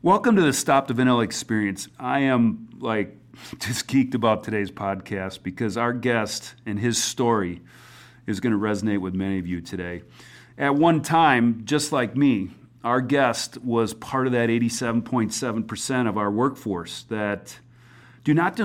Welcome to the Stop the Vanilla Experience. I am like just geeked about today's podcast because our guest and his story is going to resonate with many of you today. At one time, just like me, our guest was part of that 87.7% of our workforce that do not,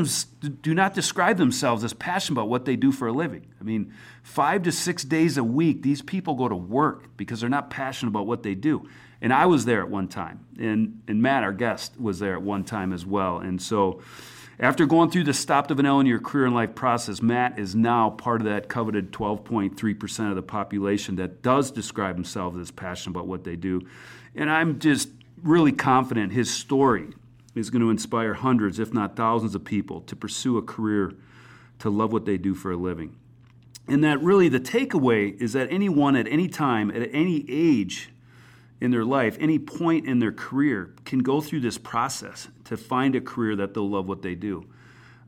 do not describe themselves as passionate about what they do for a living. I mean, five to six days a week, these people go to work because they're not passionate about what they do. And I was there at one time, and, and Matt, our guest, was there at one time as well. And so, after going through the Stop the Vanilla in your career and life process, Matt is now part of that coveted 12.3% of the population that does describe themselves as passionate about what they do. And I'm just really confident his story is going to inspire hundreds, if not thousands, of people to pursue a career to love what they do for a living. And that really the takeaway is that anyone at any time, at any age in their life, any point in their career, can go through this process to find a career that they'll love what they do.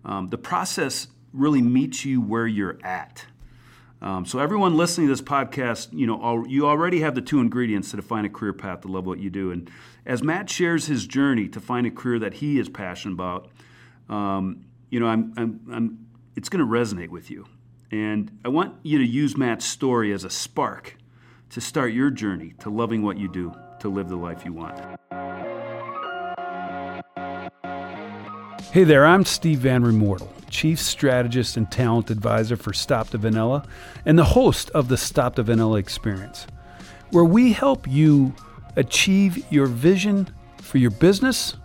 Um, the process really meets you where you're at. Um, so everyone listening to this podcast, you know, you already have the two ingredients to define a career path to love what you do. And as Matt shares his journey to find a career that he is passionate about, um, you know, I'm, I'm, I'm it's going to resonate with you. And I want you to use Matt's story as a spark to start your journey to loving what you do, to live the life you want. Hey there, I'm Steve Van Remortel, Chief Strategist and Talent Advisor for Stop the Vanilla and the host of the Stop the Vanilla Experience, where we help you achieve your vision for your business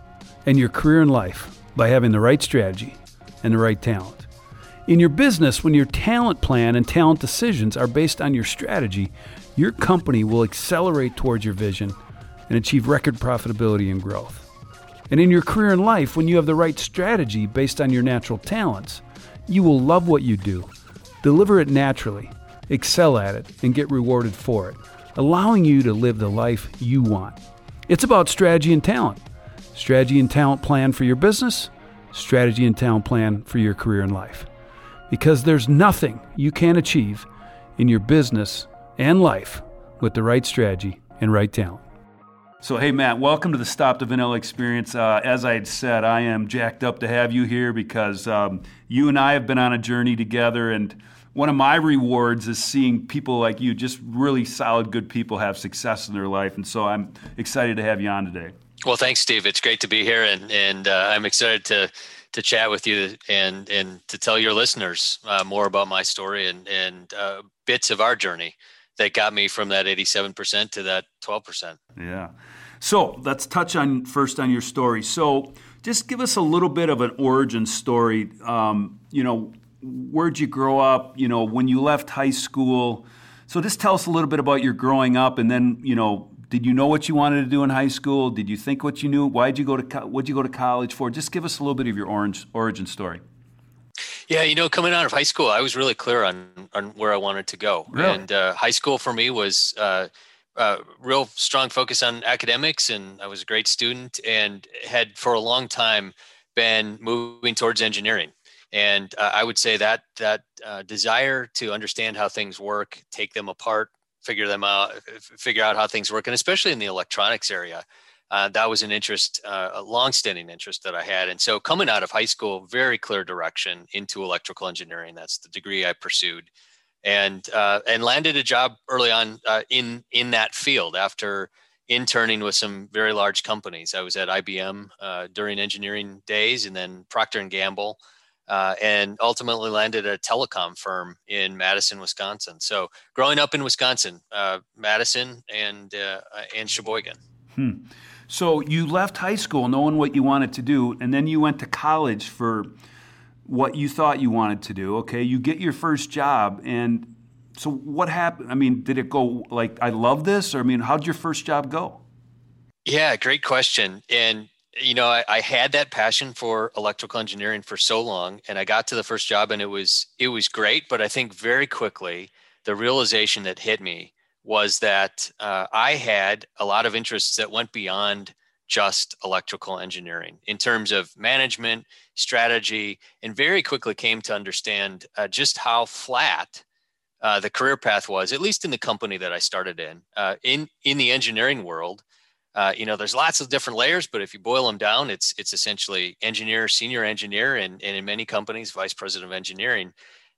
and your career in life by having the right strategy and the right talent. In your business, when your talent plan and talent decisions are based on your strategy, your company will accelerate towards your vision and achieve record profitability and growth. And in your career and life, when you have the right strategy based on your natural talents, you will love what you do, deliver it naturally, excel at it, and get rewarded for it, allowing you to live the life you want. It's about strategy and talent. Strategy and talent plan for your business, strategy and talent plan for your career and life. Because there's nothing you can't achieve in your business and life with the right strategy and right talent. So, hey, Matt, welcome to the Stop the Vanilla experience. Uh, as I had said, I am jacked up to have you here because um, you and I have been on a journey together. And one of my rewards is seeing people like you, just really solid, good people, have success in their life. And so I'm excited to have you on today. Well, thanks, Steve. It's great to be here. And, and uh, I'm excited to to chat with you and and to tell your listeners uh, more about my story and and uh, bits of our journey that got me from that 87% to that 12%. Yeah. So let's touch on first on your story. So just give us a little bit of an origin story. Um, you know, where'd you grow up? You know, when you left high school. So just tell us a little bit about your growing up, and then you know, did you know what you wanted to do in high school? Did you think what you knew? Why did you go to what'd you go to college for? Just give us a little bit of your orange origin story. Yeah, you know, coming out of high school, I was really clear on on where I wanted to go, really? and uh, high school for me was uh, uh, real strong focus on academics, and I was a great student, and had for a long time been moving towards engineering. And uh, I would say that that uh, desire to understand how things work, take them apart, figure them out, figure out how things work, and especially in the electronics area, uh, that was an interest, uh, a longstanding interest that I had. And so coming out of high school, very clear direction into electrical engineering. That's the degree I pursued, and uh, and landed a job early on uh, in in that field after interning with some very large companies. I was at IBM uh, during engineering days, and then Procter and Gamble. Uh, and ultimately landed at a telecom firm in Madison, Wisconsin. So, growing up in Wisconsin, Madison and and Sheboygan. Hmm. So you left high school knowing what you wanted to do, and then you went to college for what you thought you wanted to do. Okay, you get your first job, and so what happened? I mean, did it go like I love this, or I mean, how'd your first job go? Yeah, great question. And you know, I, I had that passion for electrical engineering for so long, and I got to the first job, and it was it was great. But I think very quickly the realization that hit me was that uh, I had a lot of interests that went beyond just electrical engineering in terms of management, strategy, and very quickly came to understand uh, just how flat uh, the career path was, at least in the company that I started in. Uh, in in the engineering world, uh, you know, there's lots of different layers, but if you boil them down, it's it's essentially engineer, senior engineer, and, and in many companies, vice president of engineering.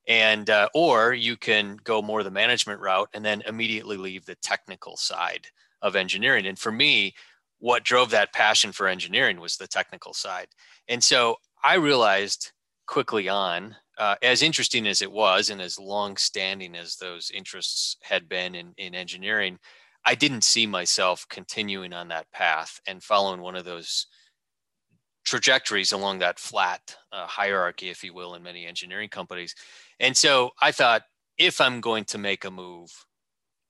And uh, or you can go more the management route and then immediately leave the technical side of engineering. And for me, what drove that passion for engineering was the technical side. And so I realized quickly on, uh, as interesting as it was and as long standing as those interests had been in, in engineering, I didn't see myself continuing on that path and following one of those trajectories along that flat uh, hierarchy, if you will, in many engineering companies. And so I thought, if I'm going to make a move,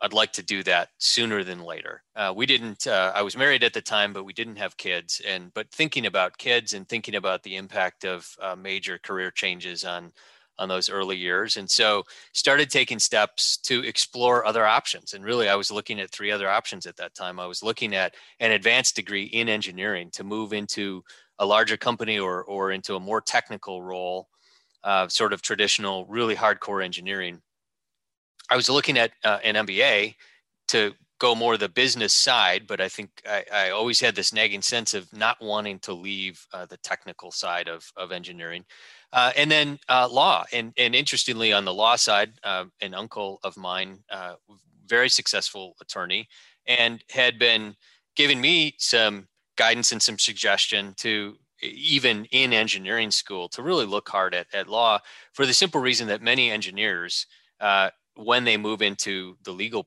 I'd like to do that sooner than later. Uh, we didn't. Uh, I was married at the time, but we didn't have kids. And but thinking about kids and thinking about the impact of uh, major career changes on on those early years, and so started taking steps to explore other options. And really, I was looking at three other options at that time. I was looking at an advanced degree in engineering to move into a larger company or or into a more technical role, uh, sort of traditional, really hardcore engineering I was looking at uh, an MBA to go more the business side, but I think I, I, always had this nagging sense of not wanting to leave uh, the technical side of, of engineering. Uh, and then uh, law. And, and interestingly, on the law side, uh, an uncle of mine, uh, very successful attorney, and had been giving me some guidance and some suggestion to even in engineering school to really look hard at, at law for the simple reason that many engineers uh, when they move into the legal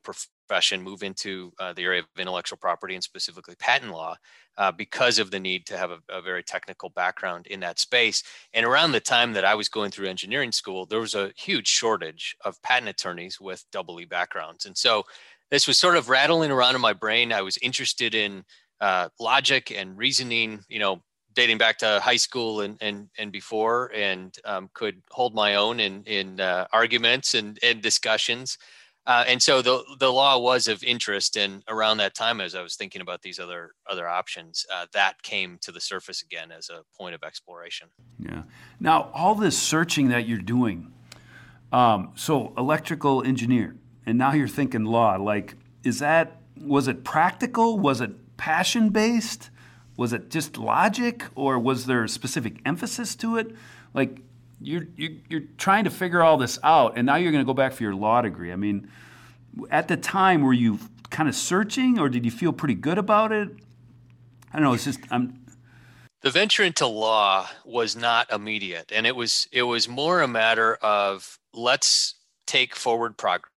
profession, move into uh, the area of intellectual property and specifically patent law, uh, because of the need to have a, a, very technical background in that space. And around the time that I was going through engineering school, there was a huge shortage of patent attorneys with double E backgrounds. And so this was sort of rattling around in my brain. I was interested in uh, logic and reasoning, you know, dating back to high school and and and before, and um, could hold my own in in uh, arguments and and discussions. Uh, and so the the law was of interest, and around that time, as I was thinking about these other other options, uh, that came to the surface again as a point of exploration. Yeah. Now, all this searching that you're doing, um, so electrical engineer, and now you're thinking law. Like, is that was it practical? Was it passion based? was it just logic or was there a specific emphasis to it? Like you're, you're, you're trying to figure all this out and now you're going to go back for your law degree. I mean, at the time, were you kind of searching or did you feel pretty good about it? I don't know. It's just, I'm, the venture into law was not immediate and it was it was more a matter of let's take forward progress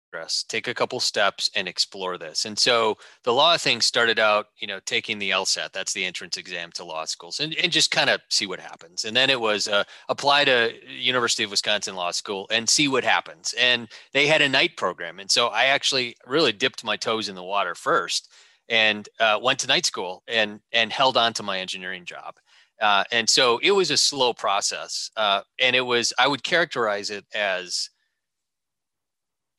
take a couple steps and explore this. And so the law thing started out, you know, taking the LSAT, that's the entrance exam to law schools, and, and just kind of see what happens. And then it was uh, apply to University of Wisconsin Law School and see what happens. And they had a night program. And so I actually really dipped my toes in the water first and uh, went to night school and, and held on to my engineering job. Uh, and so it was a slow process. Uh, and it was, I would characterize it as,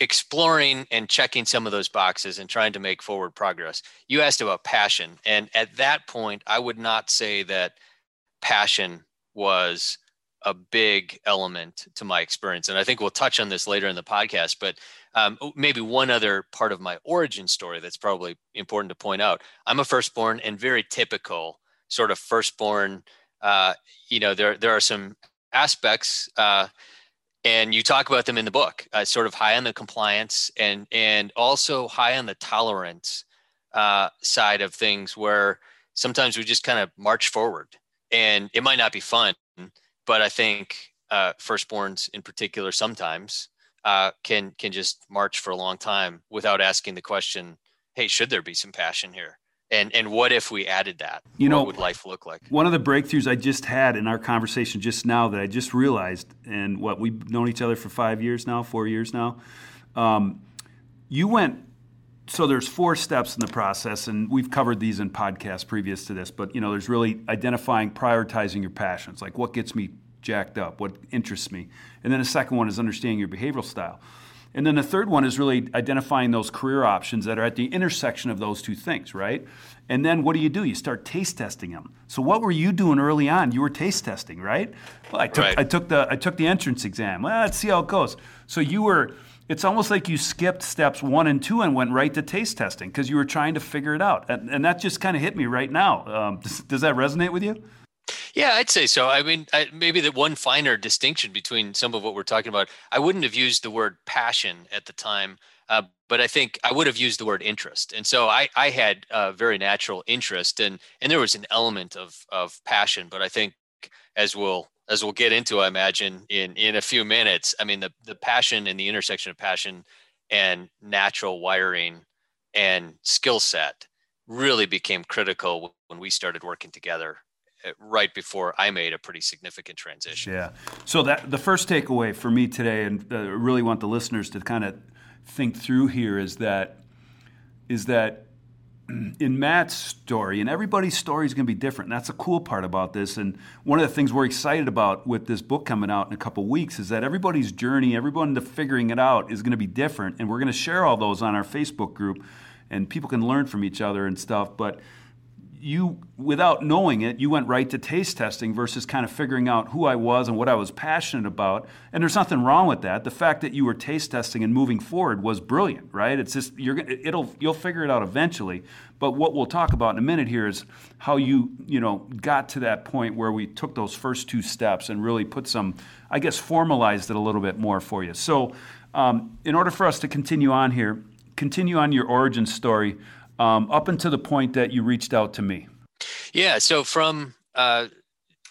exploring and checking some of those boxes and trying to make forward progress. You asked about passion. And at that point, I would not say that passion was a big element to my experience. And I think we'll touch on this later in the podcast. But um, maybe one other part of my origin story that's probably important to point out I'm a firstborn and very typical sort of firstborn. Uh, you know, there, there are some aspects. Uh, and you talk about them in the book uh, sort of high on the compliance and and also high on the tolerance uh, side of things where sometimes we just kind of march forward. And it might not be fun but i think uh, firstborns in particular sometimes uh, can can just march for a long time without asking the question hey should there be some passion here and and what if we added that? You know what would life look like? one of the breakthroughs i just had in our conversation just now that i just realized and what we've known each other for five years now four years now um, you went so there's four steps in the process and we've covered these in podcasts previous to this but you know there's really identifying prioritizing your passions like what gets me jacked up what interests me. And then the second one is understanding your behavioral style and then the third one is really identifying those career options that are at the intersection of those two things, right? And then what do you do? You start taste testing them. So what were you doing early on? You were taste testing, right? Well, I took right. I took the I took the entrance exam. Well, let's see how it goes. So you were it's almost like you skipped steps one and two and went right to taste testing because you were trying to figure it out. And, and that just kind of hit me right now. Um, does, does, that resonate with you? Yeah, I'd say so. I mean, I, maybe the one finer distinction between some of what we're talking about, I wouldn't have used the word passion at the time, uh, but I think I would have used the word interest. And so I, I had a very natural interest, and and there was an element of of passion. But I think as we'll as we'll get into, I imagine in in a few minutes. I mean, the the passion and the intersection of passion and natural wiring and skill set really became critical when we started working together Uh, right before I made a pretty significant transition. Yeah. So that the first takeaway for me today, and I really want the listeners to kind of think through here, is that is that in Matt's story, and everybody's story is going to be different. That's the cool part about this. And one of the things we're excited about with this book coming out in a couple weeks is that everybody's journey, everyone to figuring it out, is going to be different. And we're going to share all those on our Facebook group, and people can learn from each other and stuff. But you, without knowing it, you went right to taste testing versus kind of figuring out who I was and what I was passionate about. And there's nothing wrong with that. The fact that you were taste testing and moving forward was brilliant, right? It's just you're it'll you'll figure it out eventually. But what we'll talk about in a minute here is how you you know got to that point where we took those first two steps and really put some, I guess, formalized it a little bit more for you. So, um, in order for us to continue on here, continue on your origin story um, up until the point that you reached out to me. Yeah. So from uh,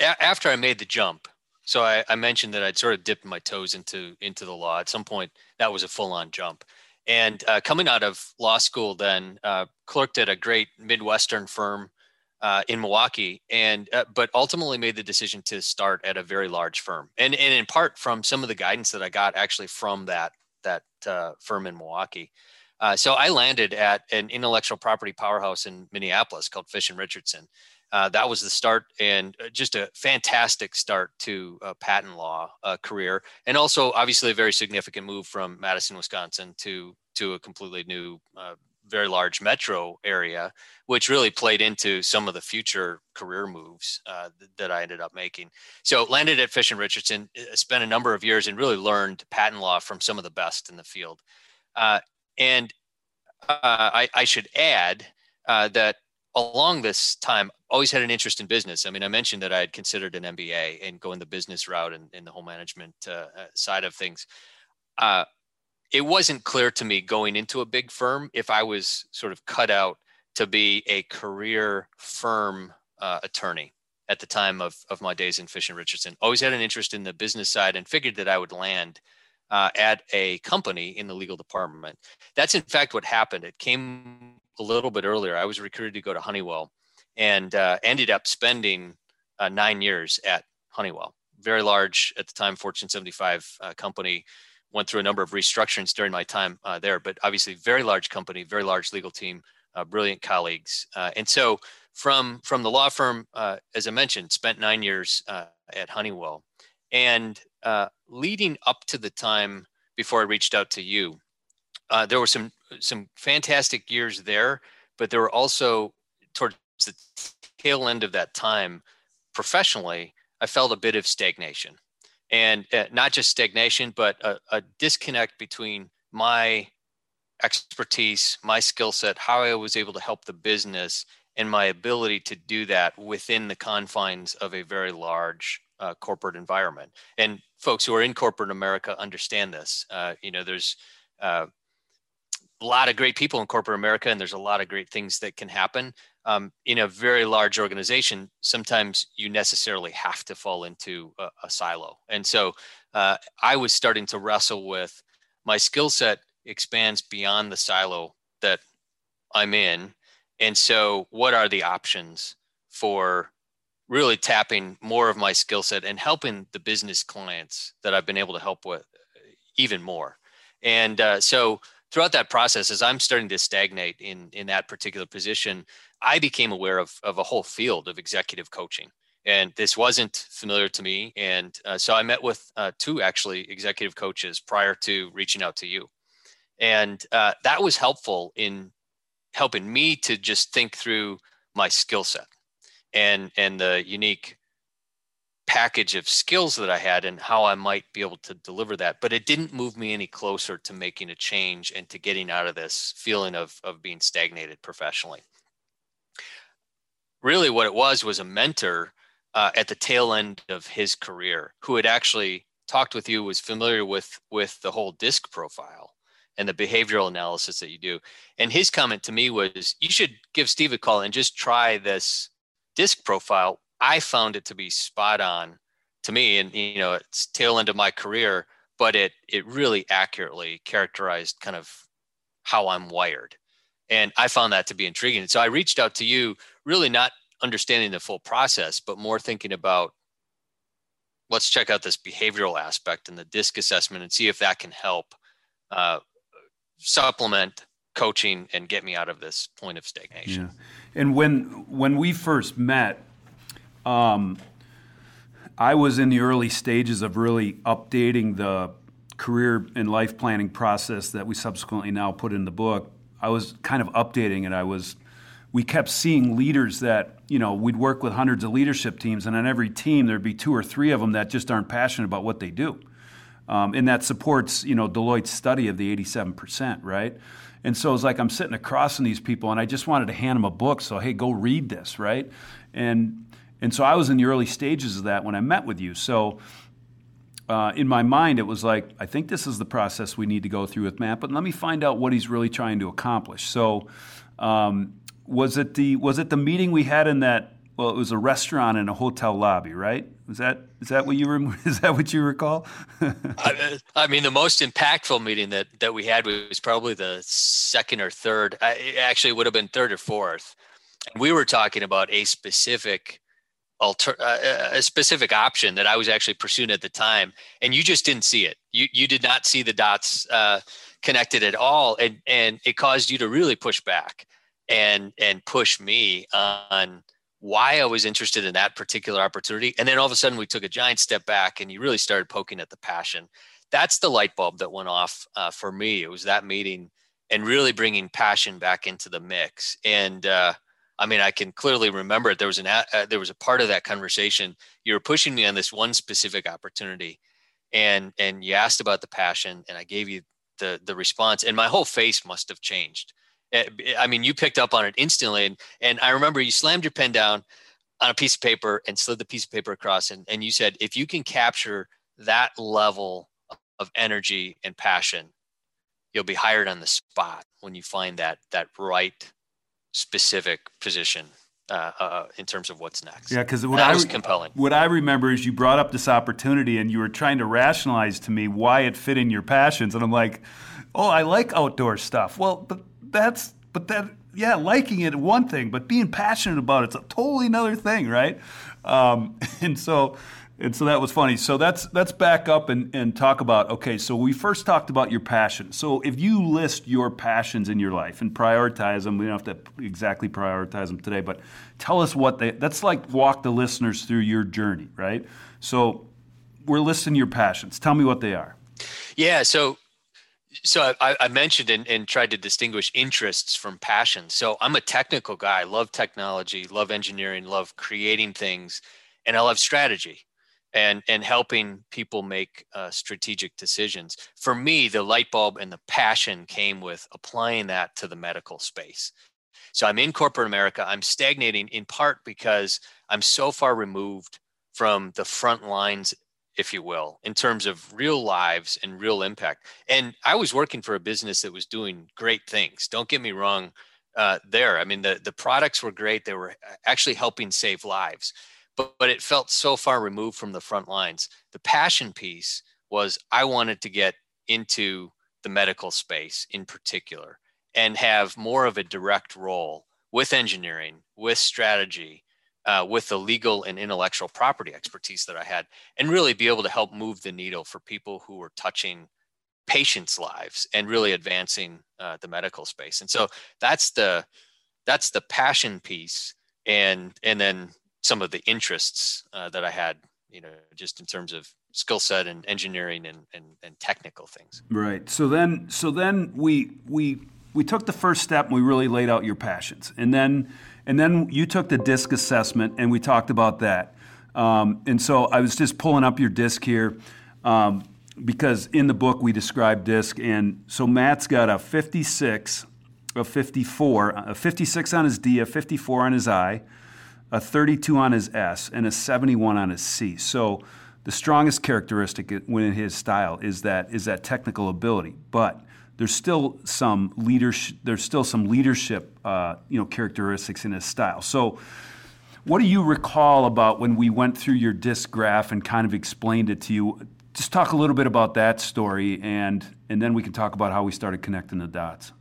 a- after I made the jump, so I, I, mentioned that I'd sort of dipped my toes into into the law. At some point, that was a full on jump. And uh, coming out of law school, then uh, clerked at a great midwestern firm uh, in Milwaukee, and uh, but ultimately made the decision to start at a very large firm, and and in part from some of the guidance that I got actually from that that uh, firm in Milwaukee. Uh, so I landed at an intellectual property powerhouse in Minneapolis called Fish and Richardson. Uh, that was the start and uh, just a fantastic start to a patent law uh, career. And also obviously a very significant move from Madison, Wisconsin to, to a completely new, uh, very large metro area, which really played into some of the future career moves uh, that I ended up making. So landed at Fish and Richardson, spent a number of years and really learned patent law from some of the best in the field. And uh, I, I, should add uh, that along this time, always had an interest in business. I mean, I mentioned that I had considered an MBA and going the business route and in the whole management uh, uh, side of things. Uh, it wasn't clear to me going into a big firm if I was sort of cut out to be a career firm uh, attorney at the time of, of my days in Fish and Richardson. Always had an interest in the business side and figured that I would land uh, at a company in the legal department. That's in fact what happened. It came a little bit earlier. I was recruited to go to Honeywell and uh, ended up spending uh, nine years at Honeywell. Very large at the time, Fortune 75 uh, company. Went through a number of restructurings during my time uh, there, but obviously very large company, very large legal team, uh, brilliant colleagues. and so from from the law firm, as I mentioned, spent nine years at Honeywell and uh, leading up to the time before I reached out to you, uh, there were some some fantastic years there, but there were also towards the tail end of that time, professionally, I felt a bit of stagnation, and uh, not just stagnation, but a, a disconnect between my expertise, my skill set, how I was able to help the business, and my ability to do that within the confines of a very large uh, corporate environment. And folks who are in corporate America understand this. Uh, you know, there's uh, a lot of great people in corporate America, and there's a lot of great things that can happen. Um, in a very large organization, sometimes you necessarily have to fall into a, a silo. And so uh, I was starting to wrestle with my skill set expands beyond the silo that I'm in. And so, what are the options for really tapping more of my skill set and helping the business clients that I've been able to help with even more. And uh, so throughout that process, as I'm starting to stagnate in in that particular position, I became aware of of a whole field of executive coaching. And this wasn't familiar to me. And uh, so I met with uh, two actually executive coaches prior to reaching out to you. And uh, that was helpful in helping me to just think through my skill set and and the unique package of skills that I had and how I might be able to deliver that. But it didn't move me any closer to making a change and to getting out of this feeling of, of being stagnated professionally. Really, what it was was a mentor uh, at the tail end of his career who had actually talked with you, was familiar with with the whole disc profile and the behavioral analysis that you do. And his comment to me was, "You should give Steve a call and just try this disc profile." I found it to be spot on to me, and you know, it's tail end of my career, but it it really accurately characterized kind of how I'm wired. And I found that to be intriguing. So I reached out to you, really not understanding the full process, but more thinking about let's check out this behavioral aspect and the disc assessment and see if that can help uh, supplement coaching and get me out of this point of stagnation. Yeah. And when when we first met, um, I was in the early stages of really updating the career and life planning process that we subsequently now put in the book. I was kind of updating it. I was we kept seeing leaders that you know we'd work with hundreds of leadership teams and on every team there'd be two or three of them that just aren't passionate about what they do um, and that supports you know deloitte's study of the 87% right and so it's like i'm sitting across from these people and i just wanted to hand them a book so hey go read this right and and so i was in the early stages of that when i met with you so uh, in my mind, it was like, I think this is the process we need to go through with Matt, but let me find out what he's really trying to accomplish. So, um, was it the was it the meeting we had in that? Well, it was a restaurant in a hotel lobby, right? Was that is that what you? Is that what you recall? I, I, mean, the most impactful meeting that that we had was probably the second or third. It actually would have been third or fourth. We were talking about a specific alter uh, a specific option that I was actually pursuing at the time, and you just didn't see it. You you did not see the dots uh, connected at all, and and it caused you to really push back and and push me on why I was interested in that particular opportunity. And then all of a sudden, we took a giant step back, and you really started poking at the passion. That's the light bulb that went off uh, for me. It was that meeting and really bringing passion back into the mix. And uh, I mean, I can clearly remember it. There was an uh, there was a part of that conversation. You were pushing me on this one specific opportunity, and and you asked about the passion, and I gave you the the response, and my whole face must have changed I mean, you picked up on it instantly. And, and I remember you slammed your pen down on a piece of paper and slid the piece of paper across. And, and you said, if you can capture that level of energy and passion, you'll be hired on the spot when you find that, that right specific position. Uh, uh, in terms of what's next. Yeah, because what that I was compelling. What I remember is you brought up this opportunity and you were trying to rationalize to me why it fit in your passions, and I'm like, oh, I like outdoor stuff. Well, but that's but that yeah, liking it one thing, but being passionate about it's a totally another thing, right? Um, and so and so that was funny. So that's let's back up and, and talk about okay, so we first talked about your passion. So if you list your passions in your life and prioritize them, we don't have to exactly prioritize them today, but tell us what they that's like walk the listeners through your journey, right? So we're listing your passions. Tell me what they are. Yeah, so so I, I mentioned and, and, tried to distinguish interests from passions. So I'm a technical guy. I love technology, love engineering, love creating things, and I love strategy and and helping people make uh, strategic decisions. For me, the light bulb and the passion came with applying that to the medical space. So I'm in corporate America. I'm stagnating in part because I'm so far removed from the front lines if you will, in terms of real lives and real impact. And I was working for a business that was doing great things. Don't get me wrong uh, there. I mean, the, the products were great. They were actually helping save lives, but, but it felt so far removed from the front lines. The passion piece was I wanted to get into the medical space in particular and have more of a direct role with engineering, with strategy, uh, with the legal and intellectual property expertise that I had, and really be able to help move the needle for people who were touching patients' lives and really advancing uh, the medical space. And so that's the that's the passion piece, and and then some of the interests uh, that I had, you know, just in terms of skill set and engineering and, and and technical things. Right. So then so then we we we took the first step and we really laid out your passions, and then and then you took the disc assessment, and we talked about that. Um, and so I was just pulling up your disc here um, because in the book we describe disc. And so Matt's got a 56, a 54, a 56 on his D, a 54 on his I, a 32 on his S, and a 71 on his C. So the strongest characteristic when in his style is that is that technical ability, but there's still some leadership. There's still some leadership, uh, you know, characteristics in his style. So, what do you recall about when we went through your disc graph and kind of explained it to you? Just talk a little bit about that story, and and then we can talk about how we started connecting the dots.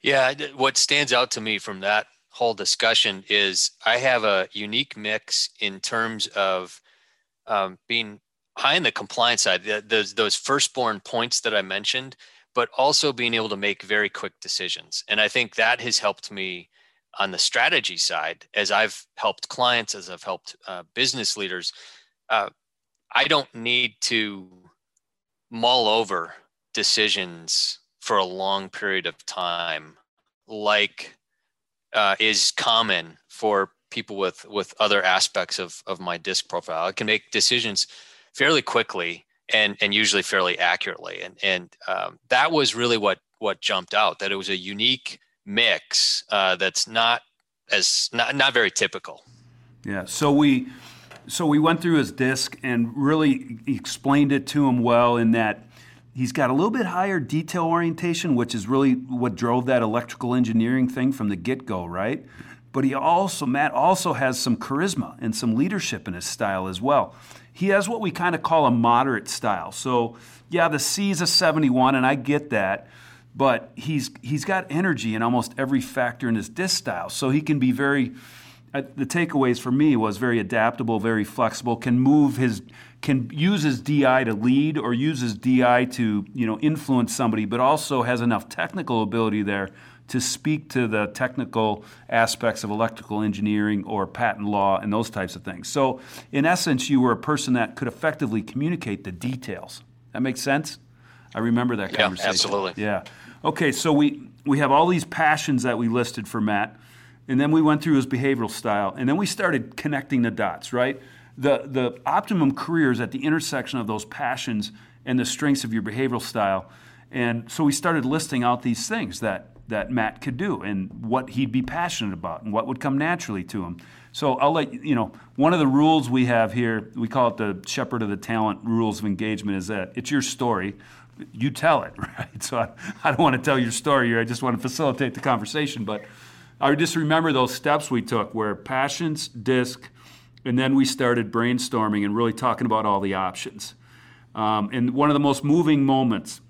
Yeah, what stands out to me from that whole discussion is I have a unique mix in terms of um, being high in the compliance side, those those firstborn points that I mentioned, but also being able to make very quick decisions. And I think that has helped me on the strategy side as I've helped clients, as I've helped uh, business leaders. Uh, I don't need to mull over decisions for a long period of time, like uh, is common for people with with other aspects of of my disc profile. I can make decisions fairly quickly and and usually fairly accurately, and and um, that was really what what jumped out. That it was a unique mix uh, that's not as not not very typical. Yeah. So we so we went through his disc and really explained it to him well in that he's got a little bit higher detail orientation, which is really what drove that electrical engineering thing from the get go, right? but he also, Matt also has some charisma and some leadership in his style as well. He has what we kind of call a moderate style. So, yeah, the C is a 71, and I get that, but he's he's got energy in almost every factor in his disc style. So he can be very. Uh, the takeaways for me was very adaptable, very flexible. Can move his, can use his DI to lead or use his DI to you know influence somebody, but also has enough technical ability there to speak to the technical aspects of electrical engineering or patent law and those types of things. So, in essence, you were a person that could effectively communicate the details. That makes sense? I remember that conversation. Yeah, absolutely. Yeah. Okay, so we, we have all these passions that we listed for Matt, and then we went through his behavioral style, and then we started connecting the dots, right? The, the optimum career is at the intersection of those passions and the strengths of your behavioral style. And so we started listing out these things that that Matt could do and what he'd be passionate about and what would come naturally to him. So I'll let you know, one of the rules we have here, we call it the shepherd of the talent rules of engagement, is that it's your story. You tell it, right? So I, I don't want to tell your story here. I just want to facilitate the conversation. But I just remember those steps we took where passions, disc, and then we started brainstorming and really talking about all the options. Um, and one of the most moving moments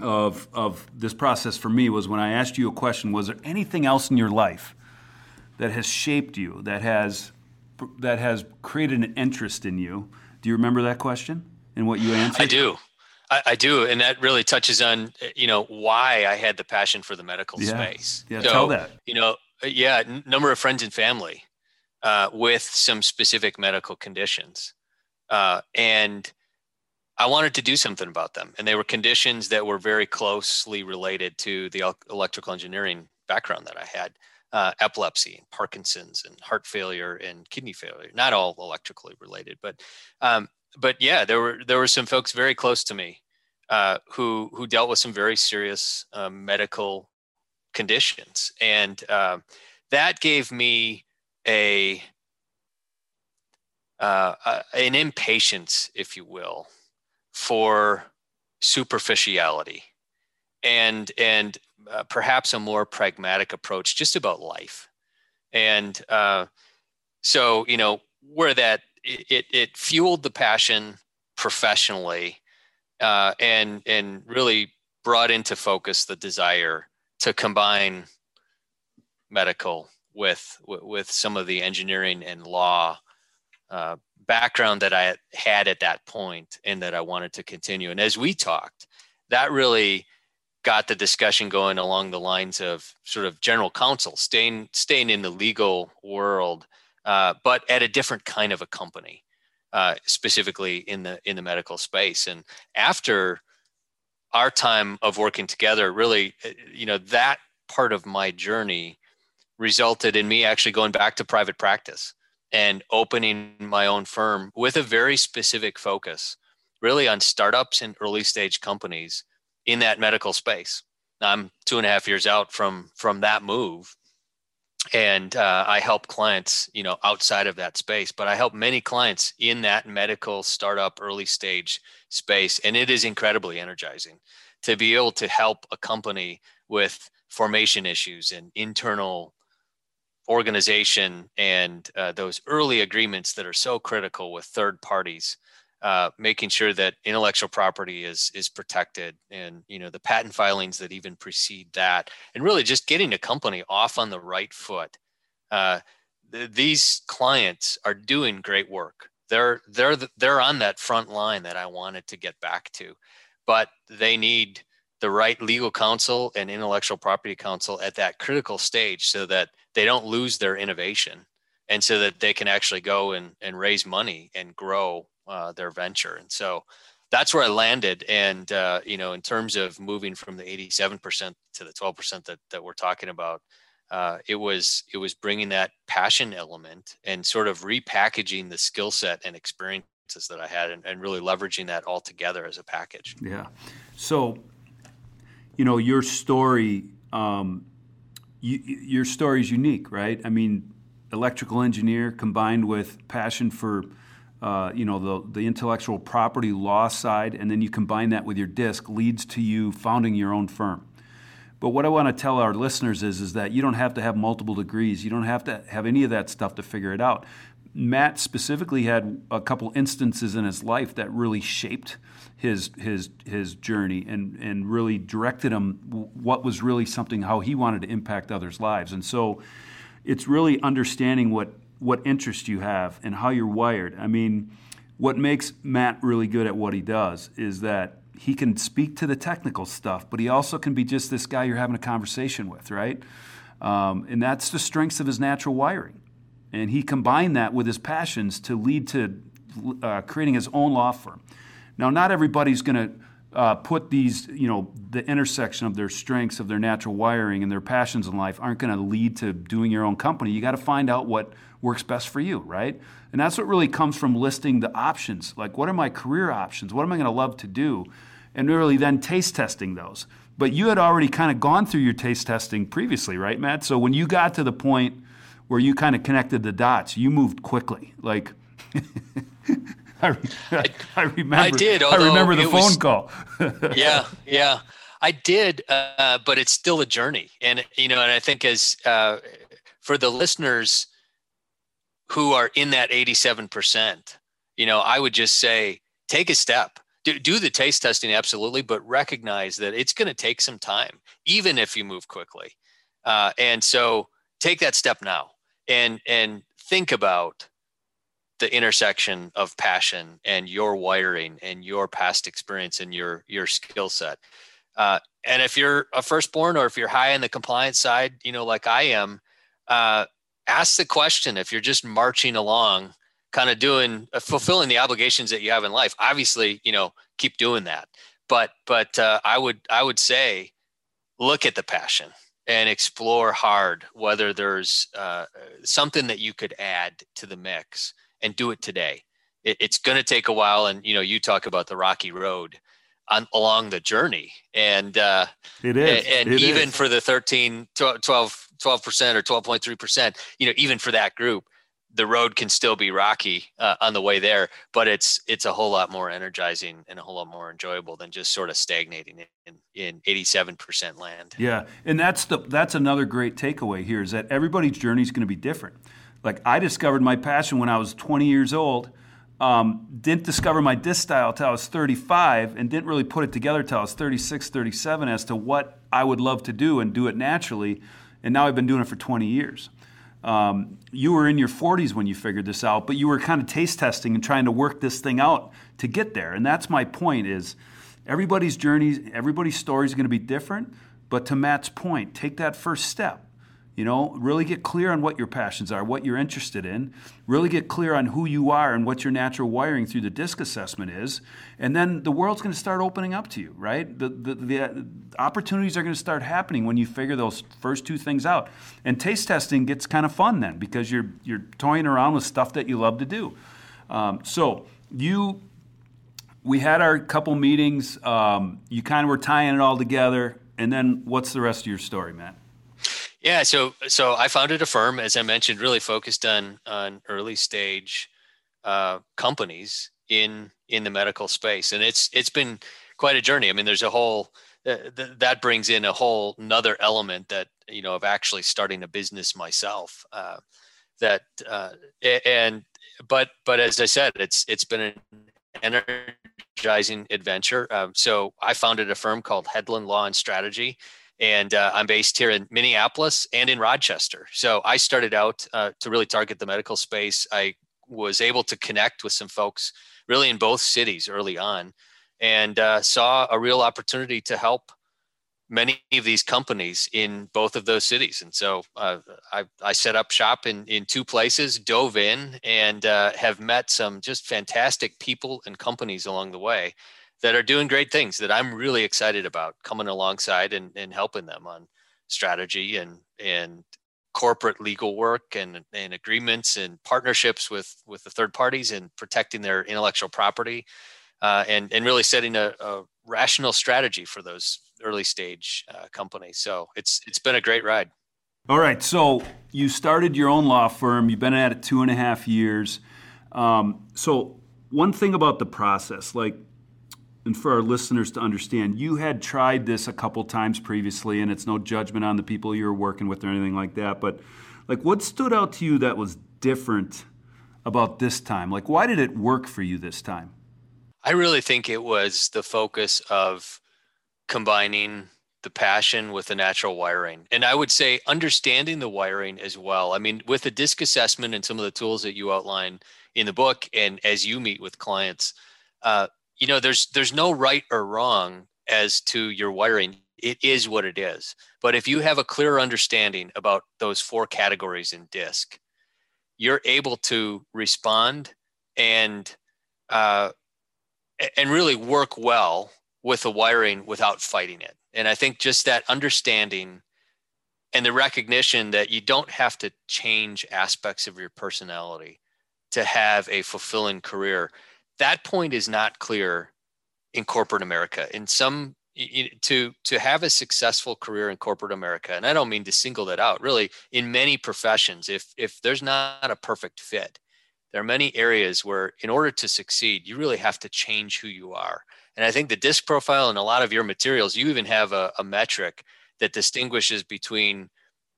of, of this process for me was when I asked you a question was there anything else in your life that has shaped you, that has, that has created an interest in you? Do you remember that question and what you answered? I do. I, I, do, and that really touches on you know why I had the passion for the medical yeah. space. Yeah, so, tell that. You know, yeah, n- number of friends and family uh, with some specific medical conditions, uh, and I wanted to do something about them. And they were conditions that were very closely related to the electrical engineering background that I had uh, epilepsy, and Parkinson's, and heart failure, and kidney failure. Not all electrically related, but um, but yeah, there were there were some folks very close to me uh, who who dealt with some very serious um, medical conditions, and uh, that gave me a uh, an impatience, if you will, for superficiality and and uh, perhaps a more pragmatic approach just about life. And uh, so you know where that it, it fueled the passion professionally uh, and and really brought into focus the desire to combine medical with with some of the engineering and law uh, background that I had at that point and that I wanted to continue. And as we talked, that really got the discussion going along the lines of sort of general counsel, staying staying in the legal world, uh, but at a different kind of a company, uh, specifically in the in the medical space. And after our time of working together, really, uh, you know, that part of my journey resulted in me actually going back to private practice and opening my own firm with a very specific focus, really on startups and early stage companies in that medical space. I'm two and a half years out from from that move, and uh, I help clients, you know, outside of that space. But I help many clients in that medical startup early stage space, and it is incredibly energizing to be able to help a company with formation issues and internal organization and uh, those early agreements that are so critical with third parties uh, making sure that intellectual property is is protected and you know the patent filings that even precede that and really just getting a company off on the right foot uh, th- these clients are doing great work. They're they're they're on that front line that i wanted to get back to but they need the right legal counsel and intellectual property counsel at that critical stage so that they don't lose their innovation and so that they can actually go and, and raise money and grow uh, their venture. And so that's where I landed. And, uh, you know, in terms of moving from the 87% to the 12% that, that we're talking about, uh, it was it was bringing that passion element and sort of repackaging the skill set and experiences that I had and, and really leveraging that all together as a package. Yeah. So, you know, your story, um, you, your story is unique, right? I mean, electrical engineer combined with passion for uh, you know the, the intellectual property law side and then you combine that with your disc leads to you founding your own firm. But what i want to tell our listeners is, is that you don't have to have multiple degrees. You don't have to have any of that stuff to figure it out matt specifically had a couple instances in his life that really shaped his his his journey and and really directed him what was really something how he wanted to impact others lives and so it's really understanding what what interest you have and how you're wired. I mean, what makes Matt really good at what he does is that he can speak to the technical stuff, but he also can be just this guy you're having a conversation with, right? Um, and that's the strengths of his natural wiring. And he combined that with his passions to lead to uh, creating his own law firm. Now, not everybody's going to uh, put these, you know, the intersection of their strengths, of their natural wiring, and their passions in life aren't going to lead to doing your own company. You got to find out what works best for you, right? And that's what really comes from listing the options. Like, what are my career options? What am I going to love to do? And really then taste testing those. But you had already kind of gone through your taste testing previously, right, Matt? So when you got to the point where you kind of connected the dots, you moved quickly. Like, I, I, remember. I did. I remember the phone was, call. yeah, yeah, I did. Uh, but it's still a journey, and you know, and I think as uh, for the listeners who are in that eighty-seven percent, you know, I would just say take a step. Do, do the taste testing absolutely, but recognize that it's going to take some time, even if you move quickly. Uh, and so, take that step now, and and think about the intersection of passion and your wiring and your past experience and your your skill set. Uh, and if you're a firstborn or if you're high on the compliance side, you know, like I am, uh, ask the question if you're just marching along, kind of doing uh, fulfilling the obligations that you have in life. Obviously, you know, keep doing that. But but uh, I would I would say, look at the passion and explore hard whether there's uh, something that you could add to the mix and do it today. It, it's going to take a while. And, you know, you talk about the rocky road on, along the journey. And, uh, it is. And, it even is. for the 13, 12, 12% or 12.3%, you know, even for that group, the road can still be rocky uh, on the way there, but it's it's a whole lot more energizing and a whole lot more enjoyable than just sort of stagnating in in 87% land. Yeah, and that's the that's another great takeaway here is that everybody's journey is going to be different. Like I discovered my passion when I was 20 years old. Um, didn't discover my disc style till I was 35 and didn't really put it together till I was 36, 37 as to what I would love to do and do it naturally. And now I've been doing it for 20 years. Um, you were in your 40s when you figured this out, but you were kind of taste testing and trying to work this thing out to get there. And that's my point is everybody's journey, everybody's story is going to be different. But to Matt's point, take that first step You know, really get clear on what your passions are, what you're interested in. Really get clear on who you are and what your natural wiring through the DISC assessment is. And then the world's going to start opening up to you, right? The, the, the opportunities are going to start happening when you figure those first two things out. And taste testing gets kind of fun then because you're, you're toying around with stuff that you love to do. Um, so you we had our couple meetings. Um, you kind of were tying it all together, and then what's the rest of your story, Matt? Yeah, so so I founded a firm, as I mentioned, really focused on on early stage uh, companies in in the medical space, and it's it's been quite a journey. I mean, there's a whole uh, th- that brings in a whole another element that you know of actually starting a business myself. Uh, that uh, and but but as I said, it's it's been an energizing adventure. Um, so I founded a firm called Headland Law and Strategy and uh, I'm based here in Minneapolis and in Rochester. So I started out uh, to really target the medical space. I was able to connect with some folks really in both cities early on, and uh, saw a real opportunity to help many of these companies in both of those cities. And so uh, I, I, set up shop in, in two places, dove in, and uh, have met some just fantastic people and companies along the way that are doing great things that I'm really excited about coming alongside and, and helping them on strategy and and corporate legal work and, and agreements and partnerships with with the third parties and protecting their intellectual property uh, and and really setting a, a, rational strategy for those early stage uh, companies. So it's it's been a great ride. All right, so you started your own law firm. You've been at it two and a half years. Um, so one thing about the process, like and for our listeners to understand, you had tried this a couple times previously, and it's no judgment on the people you were working with or anything like that. But like, what stood out to you that was different about this time? Like, why did it work for you this time? I really think it was the focus of combining the passion with the natural wiring. And I would say understanding the wiring as well. I mean, with the disc assessment and some of the tools that you outline in the book, and as you meet with clients, uh, you know there's there's no right or wrong as to your wiring. It is what it is. But if you have a clear understanding about those four categories in disc you're able to respond and uh, and really work well with the wiring without fighting it. And i think just that understanding and the recognition that you don't have to change aspects of your personality to have a fulfilling career that point is not clear in corporate America. In some to to have a successful career in corporate America, and I don't mean to single that out. Really, in many professions, if if there's not a perfect fit, there are many areas where, in order to succeed, you really have to change who you are. And I think the disc profile and a lot of your materials, you even have a, a metric that distinguishes between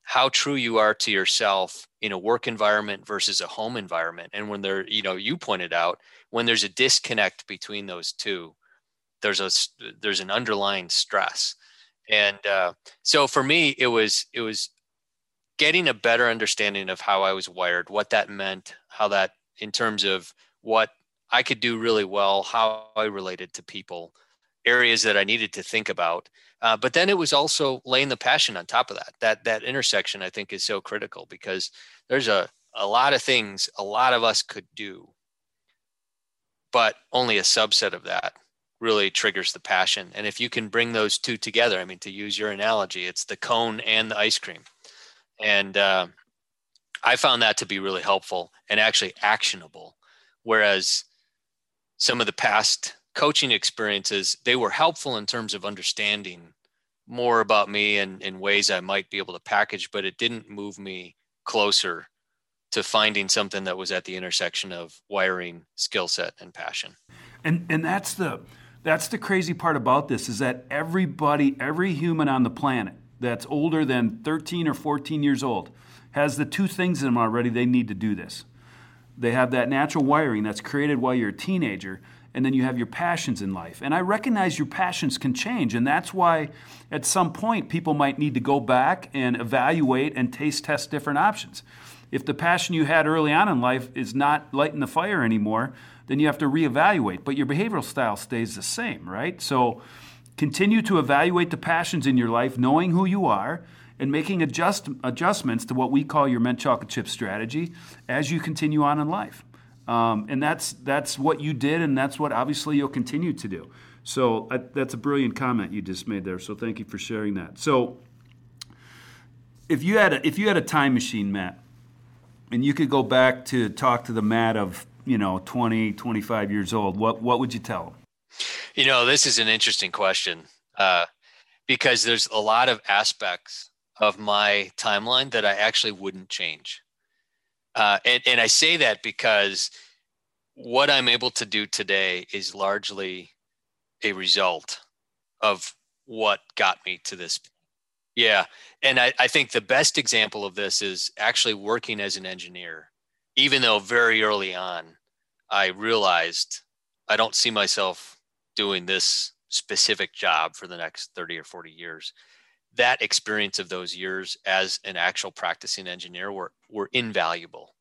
how true you are to yourself in a work environment versus a home environment. And when there you know you pointed out when there's a disconnect between those two there's a there's an underlying stress. And uh, so for me it was it was getting a better understanding of how i was wired what that meant how that in terms of what i could do really well how i related to people areas that i needed to think about uh, but then it was also laying the passion on top of that. That that intersection I think is so critical because there's a a lot of things a lot of us could do, but only a subset of that really triggers the passion. And if you can bring those two together, I mean, to use your analogy, it's the cone and the ice cream. And uh, I found that to be really helpful and actually actionable. Whereas some of the past coaching experiences, they were helpful in terms of understanding more about me and in ways I might be able to package, but it didn't move me closer to finding something that was at the intersection of wiring, skill set, and passion. And and that's the that's the crazy part about this is that everybody, every human on the planet that's older than 13 or 14 years old has the two things in them already they need to do this. They have that natural wiring that's created while you're a teenager and then you have your passions in life. And I recognize your passions can change, and that's why at some point people might need to go back and evaluate and taste test different options. If the passion you had early on in life is not lighting the fire anymore, then you have to reevaluate, but your behavioral style stays the same, right? So continue to evaluate the passions in your life, knowing who you are, and making adjust, adjustments to what we call your mint chocolate chip strategy as you continue on in life. Um, and that's that's what you did, and that's what obviously you'll continue to do. So I, that's a brilliant comment you just made there. So thank you for sharing that. So if you had a, if you had a time machine, Matt, and you could go back to talk to the Matt of you know 20, 25 years old, what what would you tell him? You know, this is an interesting question uh, because there's a lot of aspects of my timeline that I actually wouldn't change. Uh, and, and I say that because what I'm able to do today is largely a result of what got me to this. point. Yeah. And I, I think the best example of this is actually working as an engineer, even though very early on I realized I don't see myself doing this specific job for the next 30 or 40 years that experience of those years as an actual practicing engineer were were invaluable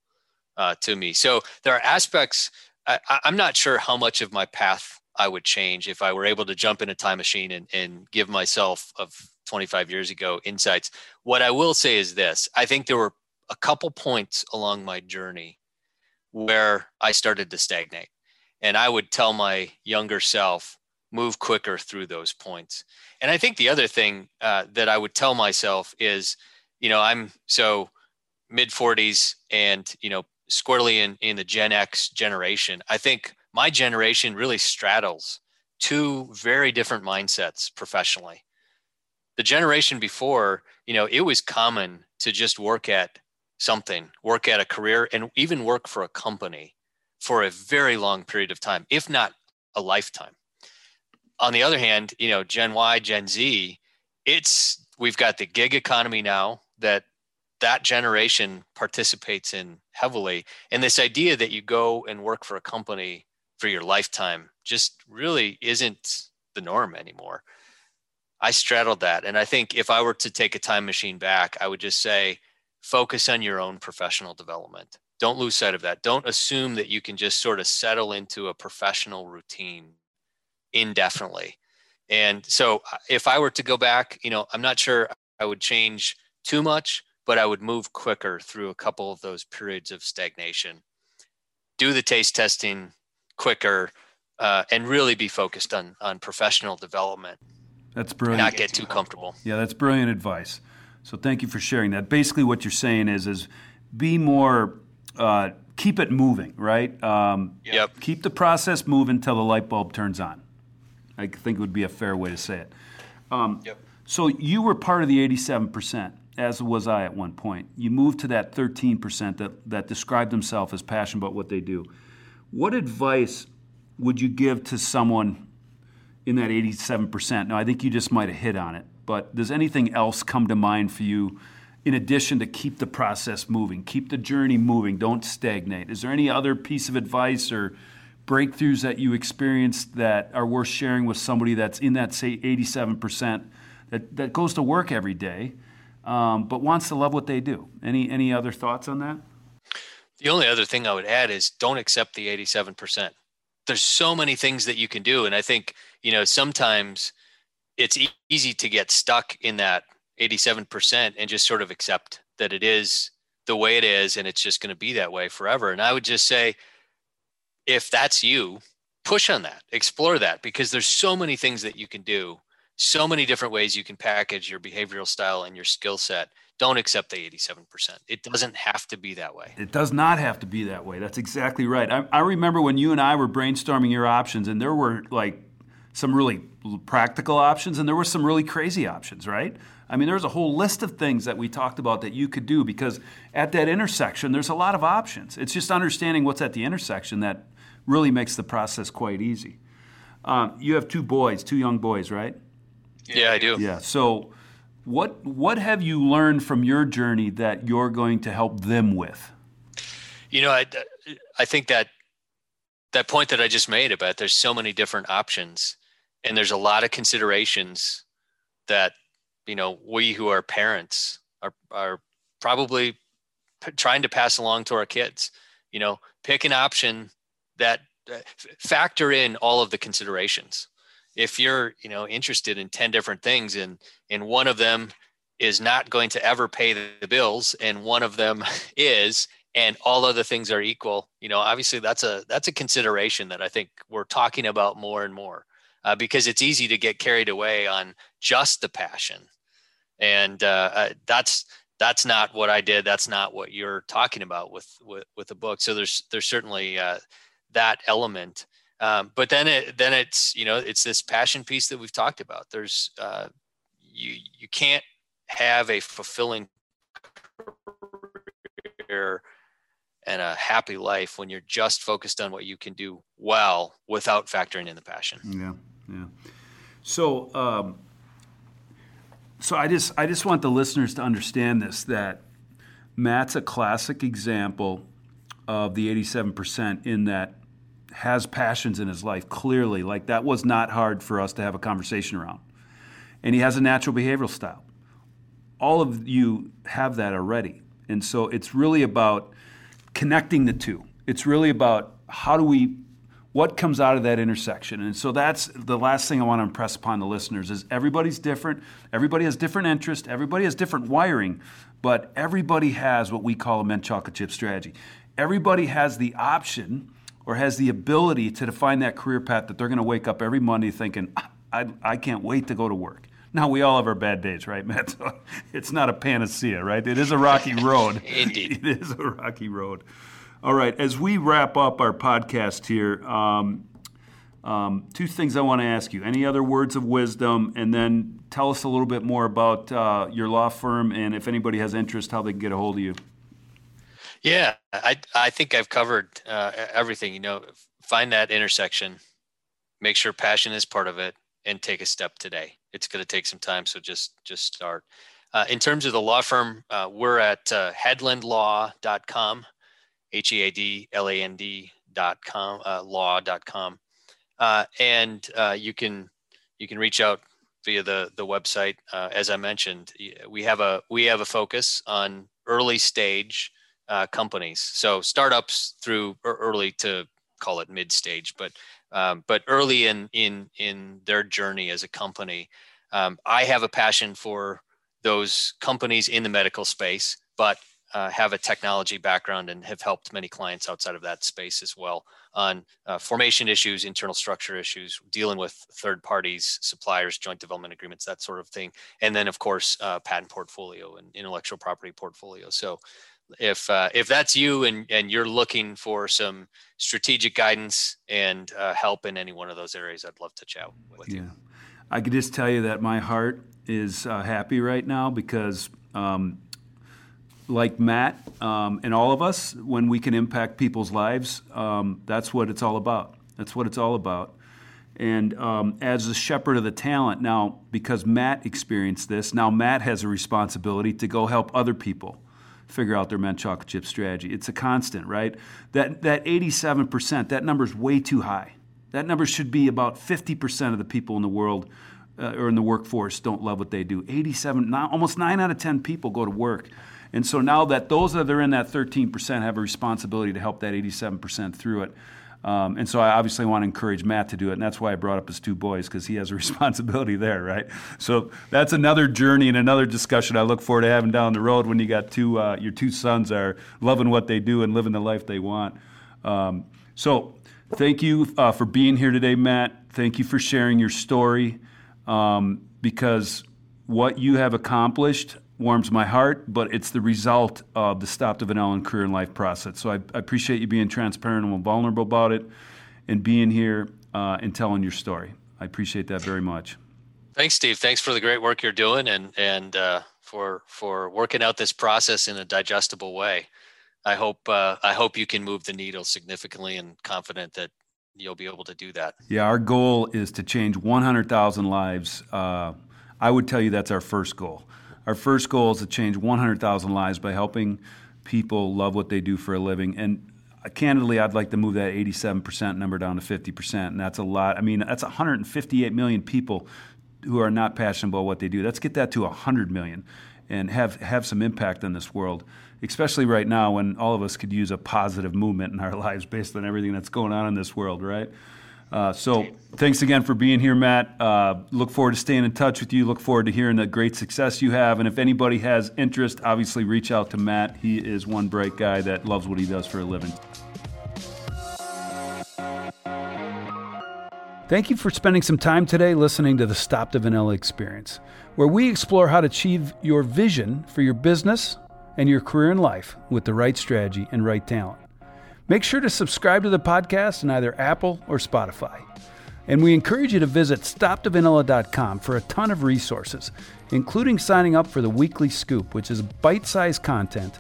uh, to me. So there are aspects. I, am not sure how much of my path I would change if I were able to jump in a time machine and, and give myself of 25 years ago insights. What I will say is this: I think there were a couple points along my journey where I started to stagnate, and I would tell my younger self move quicker through those points. And I think the other thing uh, that I would tell myself is, you know, I'm so mid 40s and, you know, squarely in, in the Gen X generation. I think my generation really straddles two very different mindsets professionally. The generation before, you know, it was common to just work at something, work at a career, and even work for a company for a very long period of time, if not a lifetime on the other hand, you know, Gen Y, Gen Z, it's we've got the gig economy now that that generation participates in heavily. And this idea that you go and work for a company for your lifetime just really isn't the norm anymore. I straddled that. And I think if I were to take a time machine back, I would just say focus on your own professional development. Don't lose sight of that. Don't assume that you can just sort of settle into a professional routine indefinitely. And so uh, if I were to go back, you know, I'm not sure I would change too much, but I would move quicker through a couple of those periods of stagnation. Do the taste testing quicker uh, and really be focused on on professional development. That's brilliant. Not get too comfortable. Yeah, that's brilliant advice. So thank you for sharing that. Basically, what you're saying is is be more uh, keep it moving, right? Um, yep. Keep the process moving until the light bulb turns on. I think it would be a fair way to say it. Um, yep. So you were part of the 87%, as was I at one point. You moved to that 13% that, that described themselves as passionate about what they do. What advice would you give to someone in that 87%? Now, I think you just might have hit on it, but does anything else come to mind for you in addition to keep the process moving, keep the journey moving, don't stagnate? Is there any other piece of advice or breakthroughs that you experienced that are worth sharing with somebody that's in that say 87% that, that goes to work every day um, but wants to love what they do. Any any other thoughts on that? The only other thing i would add is don't accept the 87% there's so many things that you can do and i think you know sometimes it's e- easy to get stuck in that 87% and just sort of accept that it is the way it is and it's just going to be that way forever. And i would just say if that's you, push on that, explore that, because there's so many things that you can do, so many different ways you can package your behavioral style and your skill set. Don't accept the 87%. It doesn't have to be that way. It does not have to be that way. That's exactly right. I, I remember when you and I were brainstorming your options, and there were like some really practical options, and there were some really crazy options, right? I mean, there's a whole list of things that we talked about that you could do because at that intersection, there's a lot of options. It's just understanding what's at the intersection that really makes the process quite easy. Um, you have two boys, two young boys, right? Yeah, I do. Yeah. So, what what have you learned from your journey that you're going to help them with? You know, I I think that that point that I just made about there's so many different options, and there's a lot of considerations that you know we who are parents are are probably p- trying to pass along to our kids. You know, pick an option that uh, factor in all of the considerations. If you're you know interested in 10 different things and and one of them is not going to ever pay the bills and one of them is and all other things are equal you know obviously that's a that's a consideration that i think we're talking about more and more uh, because it's easy to get carried away on just the passion. And uh, uh, that's that's not what i did. That's not what you're talking about with with, with the book. So there's there's certainly uh, that element um, but then it then it's you know it's this passion piece that we've talked about there's uh, you you can't have a fulfilling career and a happy life when you're just focused on what you can do well without factoring in the passion. Yeah, yeah. So, um, so I just I just want the listeners to understand this that Matt's a classic example of the 87% in that has passions in his life clearly like that was not hard for us to have a conversation around and he has a natural behavioral style all of you have that already. And so it's really about connecting the two. It's really about how do we what comes out of that intersection. And so that's the last thing I want to impress upon the listeners is everybody's different. Everybody has different interests. Everybody has different wiring, but everybody has what we call a mint chocolate chip strategy. Everybody has the option or has the ability to define that career path that they're going to wake up every Monday thinking, I, I can't wait to go to work. Now we all have our bad days, right, Matt? So it's not a panacea, right? It is a rocky road. Indeed, it is a rocky road. All right, as we wrap up our podcast here, um, um, two things I want to ask you. Any other words of wisdom, and then tell us a little bit more about uh, your law firm, and if anybody has interest, how they can get a hold of you. Yeah, I I think I've covered uh, everything. You know, find that intersection, make sure passion is part of it, and take a step today it's going to take some time. So just just start. Uh, in terms of the law firm, uh, we're at uh, headlandlaw.com, H E A D L A N D.com, uh, law.com. Uh, and uh, you can you can reach out via the the website. Uh, as I mentioned, we have a we have a focus on early stage companies, so startups through early to call it mid stage, but um, but early in in in their journey as a company, um, I have a passion for those companies in the medical space, but uh, have a technology background and have helped many clients outside of that space as well on uh, formation issues, internal structure issues, dealing with third parties, suppliers, joint development agreements, that sort of thing. And then, of course, uh, patent portfolio and intellectual property portfolio. So if uh, if that's you and and you're looking for some strategic guidance and uh, help in any one of those areas, I'd love to chat with yeah. you. I could just tell you that my heart is uh, happy right now because, um, like Matt um, and all of us, when we can impact people's lives, um, that's what it's all about. That's what it's all about. And um, as the shepherd of the talent, now because Matt experienced this, now Matt has a responsibility to go help other people figure out their mint chocolate chip strategy. It's a constant, right? That that 87%, that number is way too high. That number should be about 50% of the people in the world uh, or in the workforce don't love what they do. 87, almost 9 out of 10 people go to work. And so now that those that are in that 13% have a responsibility to help that 87% through it. Um, and so I obviously want to encourage Matt to do it, and that's why I brought up his two boys because he has a responsibility there, right? So that's another journey and another discussion I look forward to having down the road when you got two uh, your two sons are loving what they do and living the life they want. Um, so thank you uh, for being here today, Matt. Thank you for sharing your story um, because what you have accomplished warms my heart, but it's the result of the Stop the Vanilla and Career and Life process. So I, I, appreciate you being transparent and vulnerable about it and being here uh, and telling your story. I appreciate that very much. Thanks, Steve. Thanks for the great work you're doing and, and uh, for, for working out this process in a digestible way. I hope uh, I hope you can move the needle significantly and confident that you'll be able to do that. Yeah, our goal is to change 100,000 lives. Uh, I would tell you that's our first goal. Our first goal is to change 100,000 lives by helping people love what they do for a living. And uh, candidly, I'd like to move that 87% number down to 50%. And that's a lot. I mean, that's 158 million people who are not passionate about what they do. Let's get that to 100 million and have, have some impact on this world, especially right now when all of us could use a positive movement in our lives based on everything that's going on in this world, right? Uh, so thanks again for being here, Matt. Uh, look forward to staying in touch with you. Look forward to hearing the great success you have. And if anybody has interest, obviously reach out to Matt. He is one bright guy that loves what he does for a living. Thank you for spending some time today listening to the Stop the Vanilla experience, where we explore how to achieve your vision for your business and your career in life with the right strategy and right talent. Make sure to subscribe to the podcast in either Apple or Spotify. And we encourage you to visit stopthevanilla.com for a ton of resources, including signing up for the weekly scoop, which is bite sized content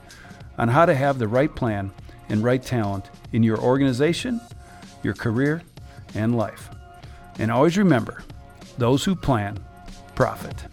on how to have the right plan and right talent in your organization, your career, and life. And always remember those who plan profit.